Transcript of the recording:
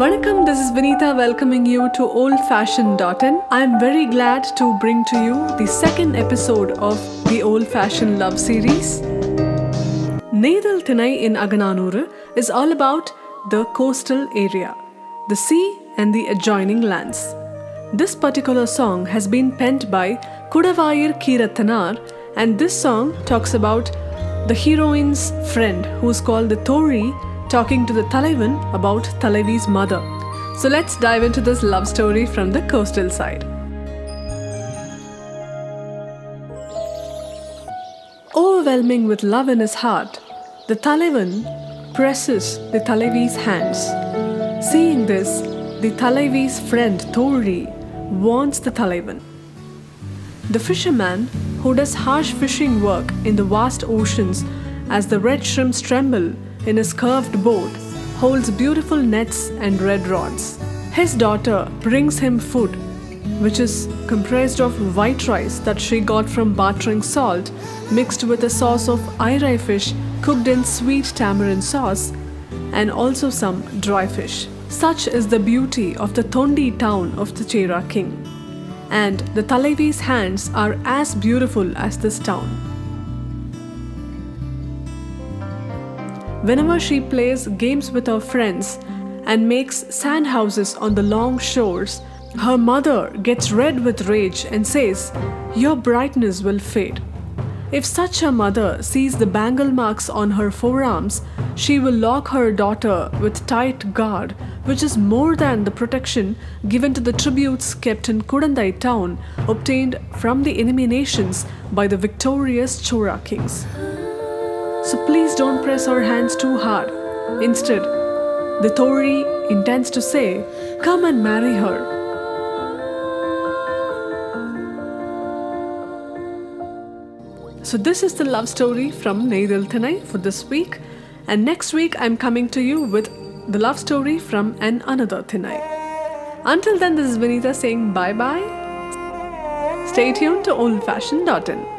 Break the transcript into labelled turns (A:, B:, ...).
A: Vanakkam, this is Vinita welcoming you to oldfashioned.in. I'm very glad to bring to you the second episode of the Old Fashioned Love series. Neithal Thinai in Agananuru is all about the coastal area, the sea, and the adjoining lands. This particular song has been penned by Kudavayil Kiratanar, and this song talks about the heroine's friend who's called the Tori talking to the Talaivan about Talaivi's mother. So let's dive into this love story from the coastal side. Overwhelming with love in his heart, the Talaivan presses the Talaivi's hands. Seeing this, the Talaivi's friend Tori warns the Talaivan. The fisherman, who does harsh fishing work in the vast oceans as the red shrimps tremble in his curved boat, holds beautiful nets and red rods. His daughter brings him food, which is comprised of white rice that she got from bartering salt, mixed with a sauce of irai fish cooked in sweet tamarind sauce, and also some dry fish. Such is the beauty of the Tondi town of the Chera king. And the Talaivi's hands are as beautiful as this town. Whenever she plays games with her friends and makes sand houses on the long shores, her mother gets red with rage and says, Your brightness will fade. If such a mother sees the bangle marks on her forearms, she will lock her daughter with tight guard, which is more than the protection given to the tributes kept in Kudandai town, obtained from the enemy nations by the victorious Chola kings. So please don't press her hands too hard. Instead, the Tori intends to say, Come and marry her. So, this is the love story from Neithal Thinai for this week. And next week, I'm coming to you with the love story from an another Thanai. Until then, this is Vinita saying bye bye. Stay tuned to oldfashioned.in.